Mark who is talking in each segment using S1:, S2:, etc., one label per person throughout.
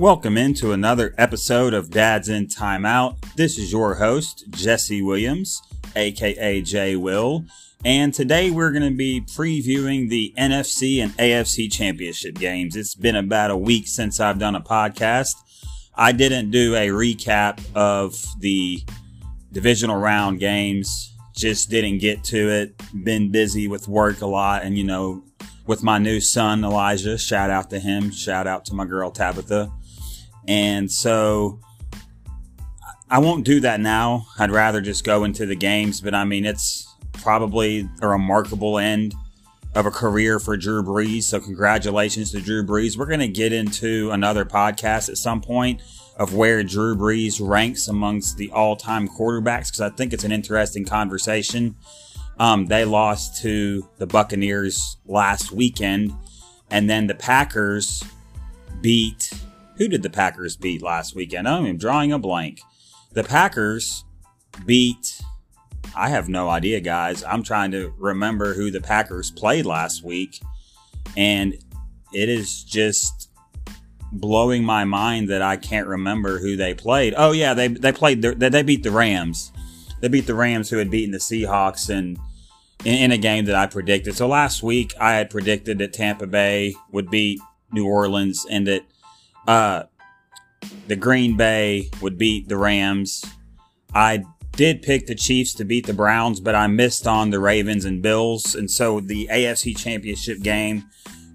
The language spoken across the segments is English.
S1: Welcome into another episode of Dad's in Timeout. This is your host, Jesse Williams, aka J Will, and today we're going to be previewing the NFC and AFC championship games. It's been about a week since I've done a podcast. I didn't do a recap of the divisional round games, just didn't get to it. Been busy with work a lot and, you know, with my new son, Elijah. Shout out to him. Shout out to my girl, Tabitha. And so I won't do that now. I'd rather just go into the games, but I mean, it's probably a remarkable end of a career for Drew Brees. So congratulations to Drew Brees. We're going to get into another podcast at some point of where Drew Brees ranks amongst the all-time quarterbacks because I think it's an interesting conversation. Um, they lost to the Buccaneers last weekend, and then the Packers beat who did the Packers beat last weekend? I'm drawing a blank. The Packers beat. I have no idea, guys. I'm trying to remember who the Packers played last week. And it is just blowing my mind that I can't remember who they played. Oh, yeah, they, they played, the, they beat the Rams. They beat the Rams who had beaten the Seahawks in, in a game that I predicted. So last week I had predicted that Tampa Bay would beat New Orleans and that uh, the Green Bay would beat the Rams. I did pick the Chiefs to beat the Browns, but I missed on the Ravens and Bills. And so the AFC Championship game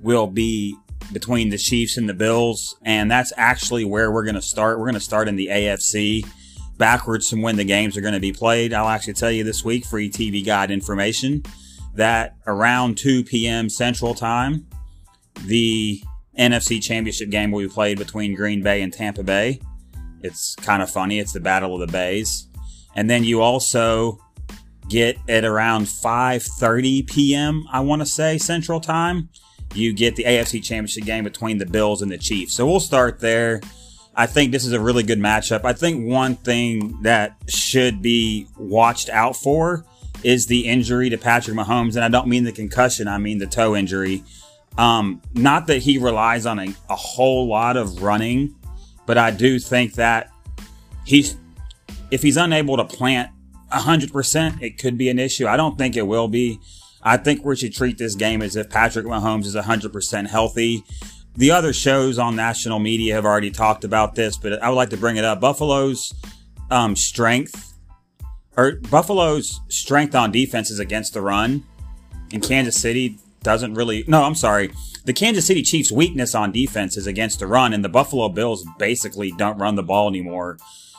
S1: will be between the Chiefs and the Bills. And that's actually where we're going to start. We're going to start in the AFC backwards from when the games are going to be played. I'll actually tell you this week, free TV guide information, that around 2 p.m. Central Time, the NFC Championship game will be played between Green Bay and Tampa Bay. It's kind of funny. It's the Battle of the Bays. And then you also get at around 5:30 p.m. I want to say Central Time. You get the AFC Championship game between the Bills and the Chiefs. So we'll start there. I think this is a really good matchup. I think one thing that should be watched out for is the injury to Patrick Mahomes, and I don't mean the concussion. I mean the toe injury. Um, not that he relies on a, a whole lot of running, but I do think that he's if he's unable to plant 100%, it could be an issue. I don't think it will be. I think we should treat this game as if Patrick Mahomes is 100% healthy. The other shows on national media have already talked about this, but I would like to bring it up. Buffalo's um, strength, or Buffalo's strength on defense is against the run. In Kansas City, doesn't really. No, I'm sorry. The Kansas City Chiefs' weakness on defense is against the run, and the Buffalo Bills basically don't run the ball anymore.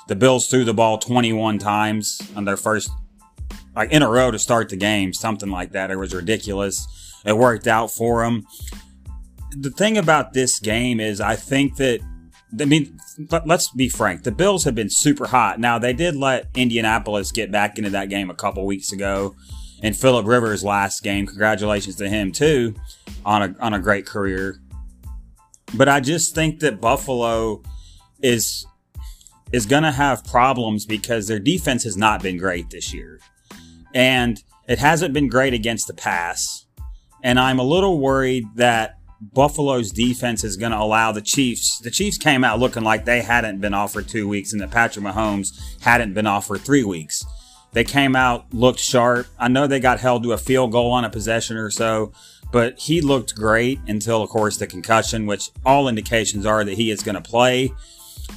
S1: The Bills threw the ball 21 times on their first, like in a row to start the game, something like that. It was ridiculous. It worked out for them. The thing about this game is, I think that I mean, let's be frank. The Bills have been super hot. Now they did let Indianapolis get back into that game a couple weeks ago, and Philip Rivers' last game. Congratulations to him too on a on a great career. But I just think that Buffalo is is going to have problems because their defense has not been great this year. And it hasn't been great against the pass. And I'm a little worried that Buffalo's defense is going to allow the Chiefs. The Chiefs came out looking like they hadn't been off for two weeks and that Patrick Mahomes hadn't been off for three weeks. They came out, looked sharp. I know they got held to a field goal on a possession or so, but he looked great until, of course, the concussion, which all indications are that he is going to play.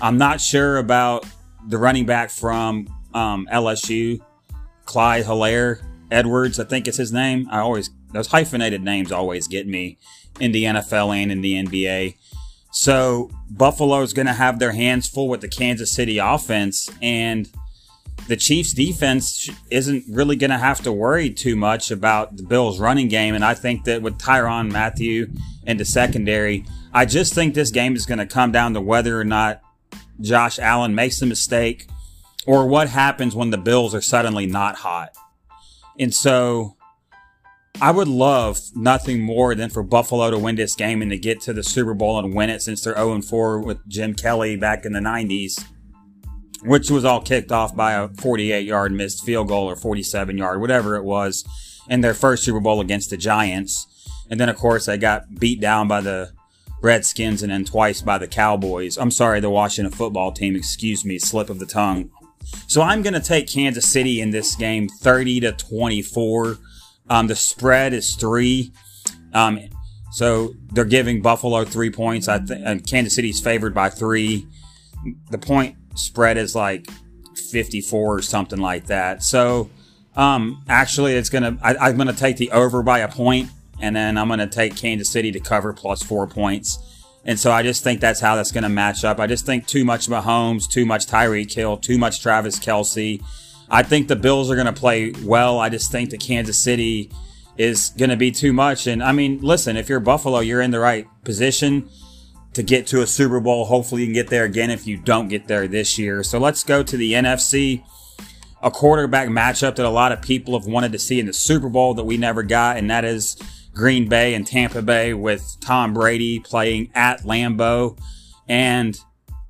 S1: I'm not sure about the running back from um, LSU, Clyde Helaire Edwards, I think it's his name. I always, those hyphenated names always get me in the NFL and in the NBA. So Buffalo's going to have their hands full with the Kansas City offense. And the Chiefs defense isn't really going to have to worry too much about the Bills running game. And I think that with Tyrann Mathieu in the secondary, I just think this game is going to come down to whether or not Josh Allen makes a mistake or what happens when the Bills are suddenly not hot. And so I would love nothing more than for Buffalo to win this game and to get to the Super Bowl and win it since they're 0 4 with Jim Kelly back in the 90s which was all kicked off by a 48 yard missed field goal or 47 yard, whatever it was, in their first Super Bowl against the Giants. And then, of course, they got beat down by the Redskins and then twice by the Cowboys. I'm sorry, the Washington football team. Excuse me, slip of the tongue. So I'm going to take Kansas City in this game 30 to 24. Um, the spread is three. Um, so they're giving Buffalo three points. I think Kansas City's favored by three. The point spread is like 54 or something like that. So um, actually, it's gonna. I, I'm gonna take the over by a point, and then I'm gonna take Kansas City to cover plus four points. And so I just think that's how that's to match up. I just think too much Mahomes, too much Tyreek Hill, too much Travis Kelce. I think the Bills are to play well. I just think that Kansas City is to be too much. And I mean, listen, if you're Buffalo, you're in the right position to get to a Super Bowl. Hopefully, you can get there again if you don't get there this year. So let's go to the NFC. A quarterback matchup that a lot of people have wanted to see in the Super Bowl that we never got, and that is Green Bay and Tampa Bay with Tom Brady playing at Lambeau. And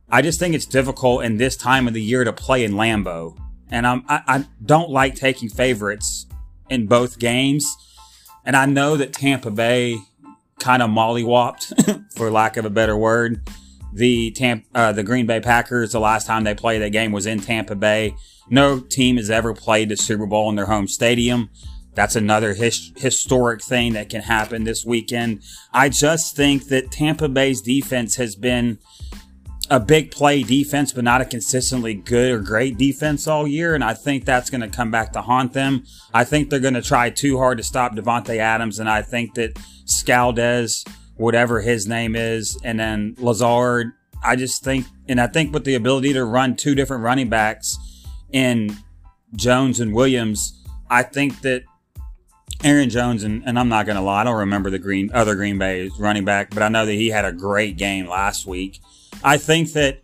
S1: I just think it's difficult in this time of the year to play in Lambeau. And I, I don't like taking favorites in both games. And I know that Tampa Bay kind of mollywopped, for lack of a better word. The Tampa, uh, the Green Bay Packers, the last time they played that game was in Tampa Bay. No team has ever played the Super Bowl in their home stadium. That's another his- historic thing that can happen this weekend. I just think that Tampa Bay's defense has been a big play defense, but not a consistently good or great defense all year. And I think that's going to come back to haunt them. I think they're going to try too hard to stop Davante Adams. And I think that Scaldez, whatever his name is, and then Lazard, I just think, and I think with the ability to run two different running backs in Jones and Williams, I think that Aaron Jones, and, and I'm not going to lie, I don't remember the green other Green Bay running back, but I know that he had a great game last week. I think that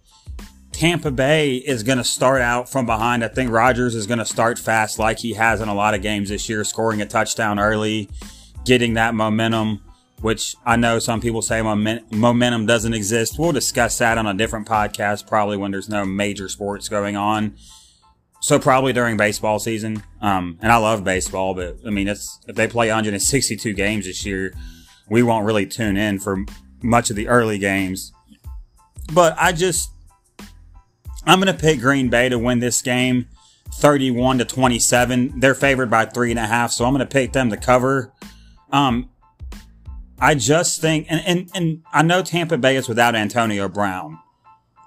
S1: Tampa Bay is going to start out from behind. I think Rodgers is going to start fast, like he has in a lot of games this year, scoring a touchdown early, getting that momentum. Which I know some people say momentum doesn't exist. We'll discuss that on a different podcast, probably when there's no major sports going on. So probably during baseball season. Um, and I love baseball, but I mean, it's, if they play 162 games this year, we won't really tune in for much of the early games. But I just, I'm going to pick Green Bay to win this game 31 to 27. They're favored by three and a half. So I'm going to pick them to cover. Um, I just think, and, and, and I know Tampa Bay is without Antonio Brown.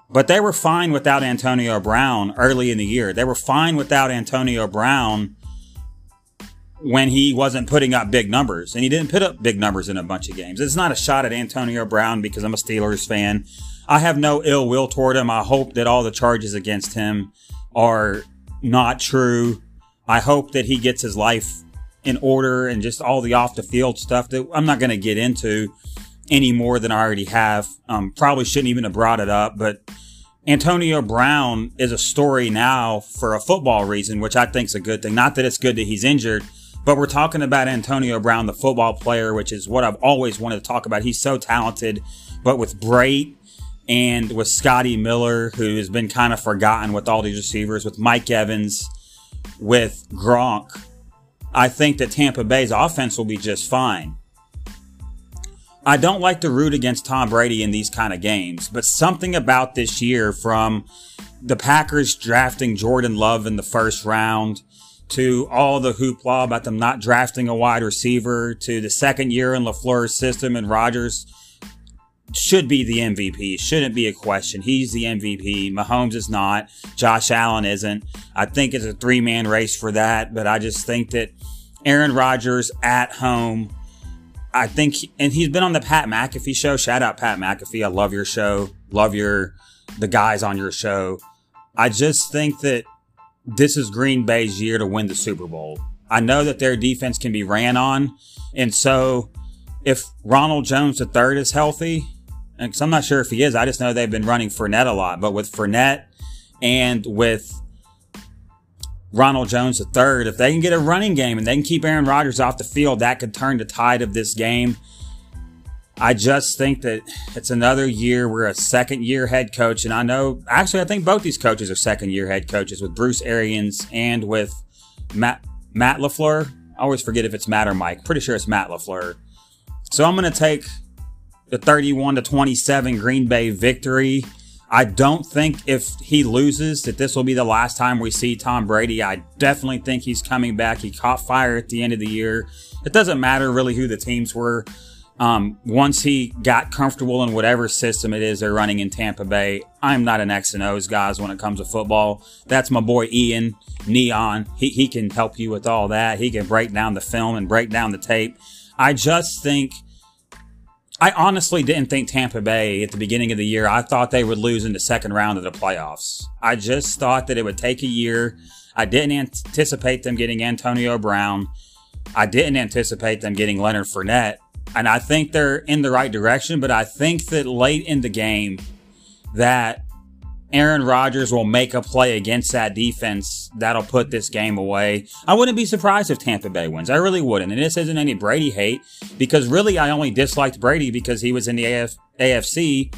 S1: But they were fine without Antonio Brown early in the year. They were fine without Antonio Brown when he wasn't putting up big numbers. And he didn't put up big numbers in a bunch of games. It's not a shot at Antonio Brown because I'm a Steelers fan. I have no ill will toward him. I hope that all the charges against him are not true. I hope that he gets his life in order and just all the off the field stuff that I'm not going to get into any more than I already have. Um, probably shouldn't even have brought it up, but Antonio Brown is a story now for a football reason, which I think is a good thing. Not that it's good that he's injured, but we're talking about Antonio Brown, the football player, which is what I've always wanted to talk about. He's so talented, but with Brate and with Scotty Miller, who has been kind of forgotten with all these receivers, with Mike Evans, with Gronk, I think that Tampa Bay's offense will be just fine. I don't like to root against Tom Brady in these kind of games, but something about this year from the Packers drafting Jordan Love in the first round to all the hoopla about them not drafting a wide receiver to the second year in LaFleur's system and Rodgers should be the MVP. Shouldn't be a question. He's the MVP. Mahomes is not. Josh Allen isn't. I think it's a three man race for that, but I just think that Aaron Rodgers at home I think, and he's been on the Pat McAfee show. Shout out Pat McAfee. I love your show. Love your, the guys on your show. I just think that this is Green Bay's year to win the Super Bowl. I know that their defense can be ran on. And so if Ronald Jones III is healthy, and I'm not sure if he is, I just know they've been running Fournette a lot, but with Fournette and with Ronald Jones III. If they can get a running game and they can keep Aaron Rodgers off the field, that could turn the tide of this game. I just think that it's another year. We're a second year head coach. And I know, actually, I think both these coaches are second year head coaches with Bruce Arians and with Matt, Matt LaFleur. I always forget if it's Matt or Mike. Pretty sure it's Matt LaFleur. So I'm going to take the 31 to 27 Green Bay victory. I don't think if he loses that this will be the last time we see Tom Brady. I definitely think he's coming back. He caught fire at the end of the year. It doesn't matter really who the teams were. Um, once he got comfortable in whatever system it is they're running in Tampa Bay, I'm not an X and O's guys when it comes to football. That's my boy Ian Neon. He, he can help you with all that. He can break down the film and break down the tape. I just think I honestly didn't think Tampa Bay at the beginning of the year, I thought they would lose in the second round of the playoffs. I just thought that it would take a year. I didn't anticipate them getting Antonio Brown. I didn't anticipate them getting Leonard Fournette. And I think they're in the right direction, but I think that late in the game that Aaron Rodgers will make a play against that defense that'll put this game away. I wouldn't be surprised if Tampa Bay wins. I really wouldn't. And this isn't any Brady hate because really I only disliked Brady because he was in the AF- AFC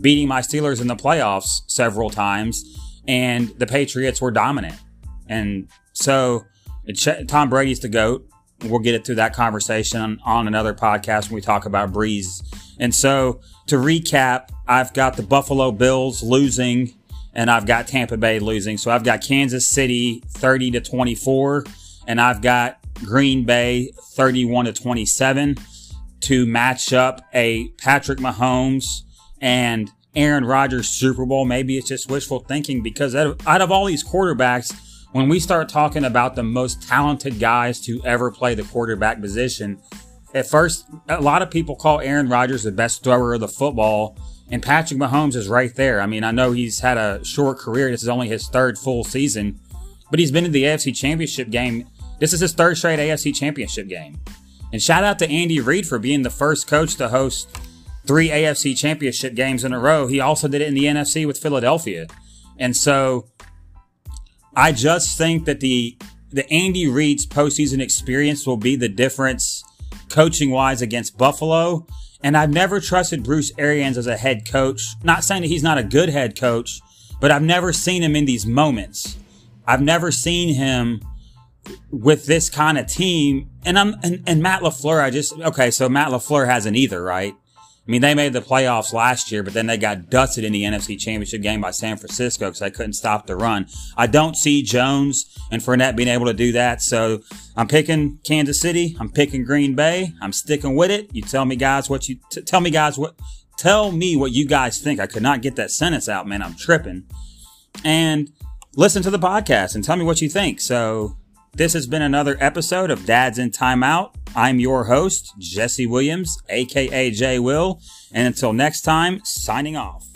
S1: beating my Steelers in the playoffs several times and the Patriots were dominant. And so Tom Brady's the GOAT. We'll get it to that conversation on another podcast when we talk about Brees. And so to recap, I've got the Buffalo Bills losing and I've got Tampa Bay losing. So I've got Kansas City 30 to 24 and I've got Green Bay 31 to 27 to match up a Patrick Mahomes and Aaron Rodgers Super Bowl. Maybe it's just wishful thinking because out of, all these quarterbacks, when we start talking about the most talented guys to ever play the quarterback position, at first, a lot of people call Aaron Rodgers the best thrower of the football, and Patrick Mahomes is right there. I mean, I know he's had a short career. This is only his third full season, but he's been in the AFC Championship game. This is his third straight AFC Championship game. And shout out to Andy Reid for being the first coach to host three AFC Championship games in a row. He also did it in the NFC with Philadelphia. And so I just think that the the Andy Reid's postseason experience will be the difference coaching wise against Buffalo. And I've never trusted Bruce Arians as a head coach. Not saying that he's not a good head coach, but I've never seen him in these moments. I've never seen him with this kind of team. And I'm and, and Matt LaFleur, I just okay, so Matt LaFleur hasn't either, right? I mean, they made the playoffs last year, but then they got dusted in the NFC Championship game by San Francisco because they couldn't stop the run. I don't see Jones and Fournette being able to do that. So I'm picking Kansas City. I'm picking Green Bay. I'm sticking with it. You tell me, guys, what you t- tell me, guys, what tell me what you guys think. I could not get that sentence out, man. I'm tripping. And listen to the podcast and tell me what you think. So this has been another episode of Dad's in Timeout. I'm your host, Jesse Williams, aka J Will. And until next time, signing off.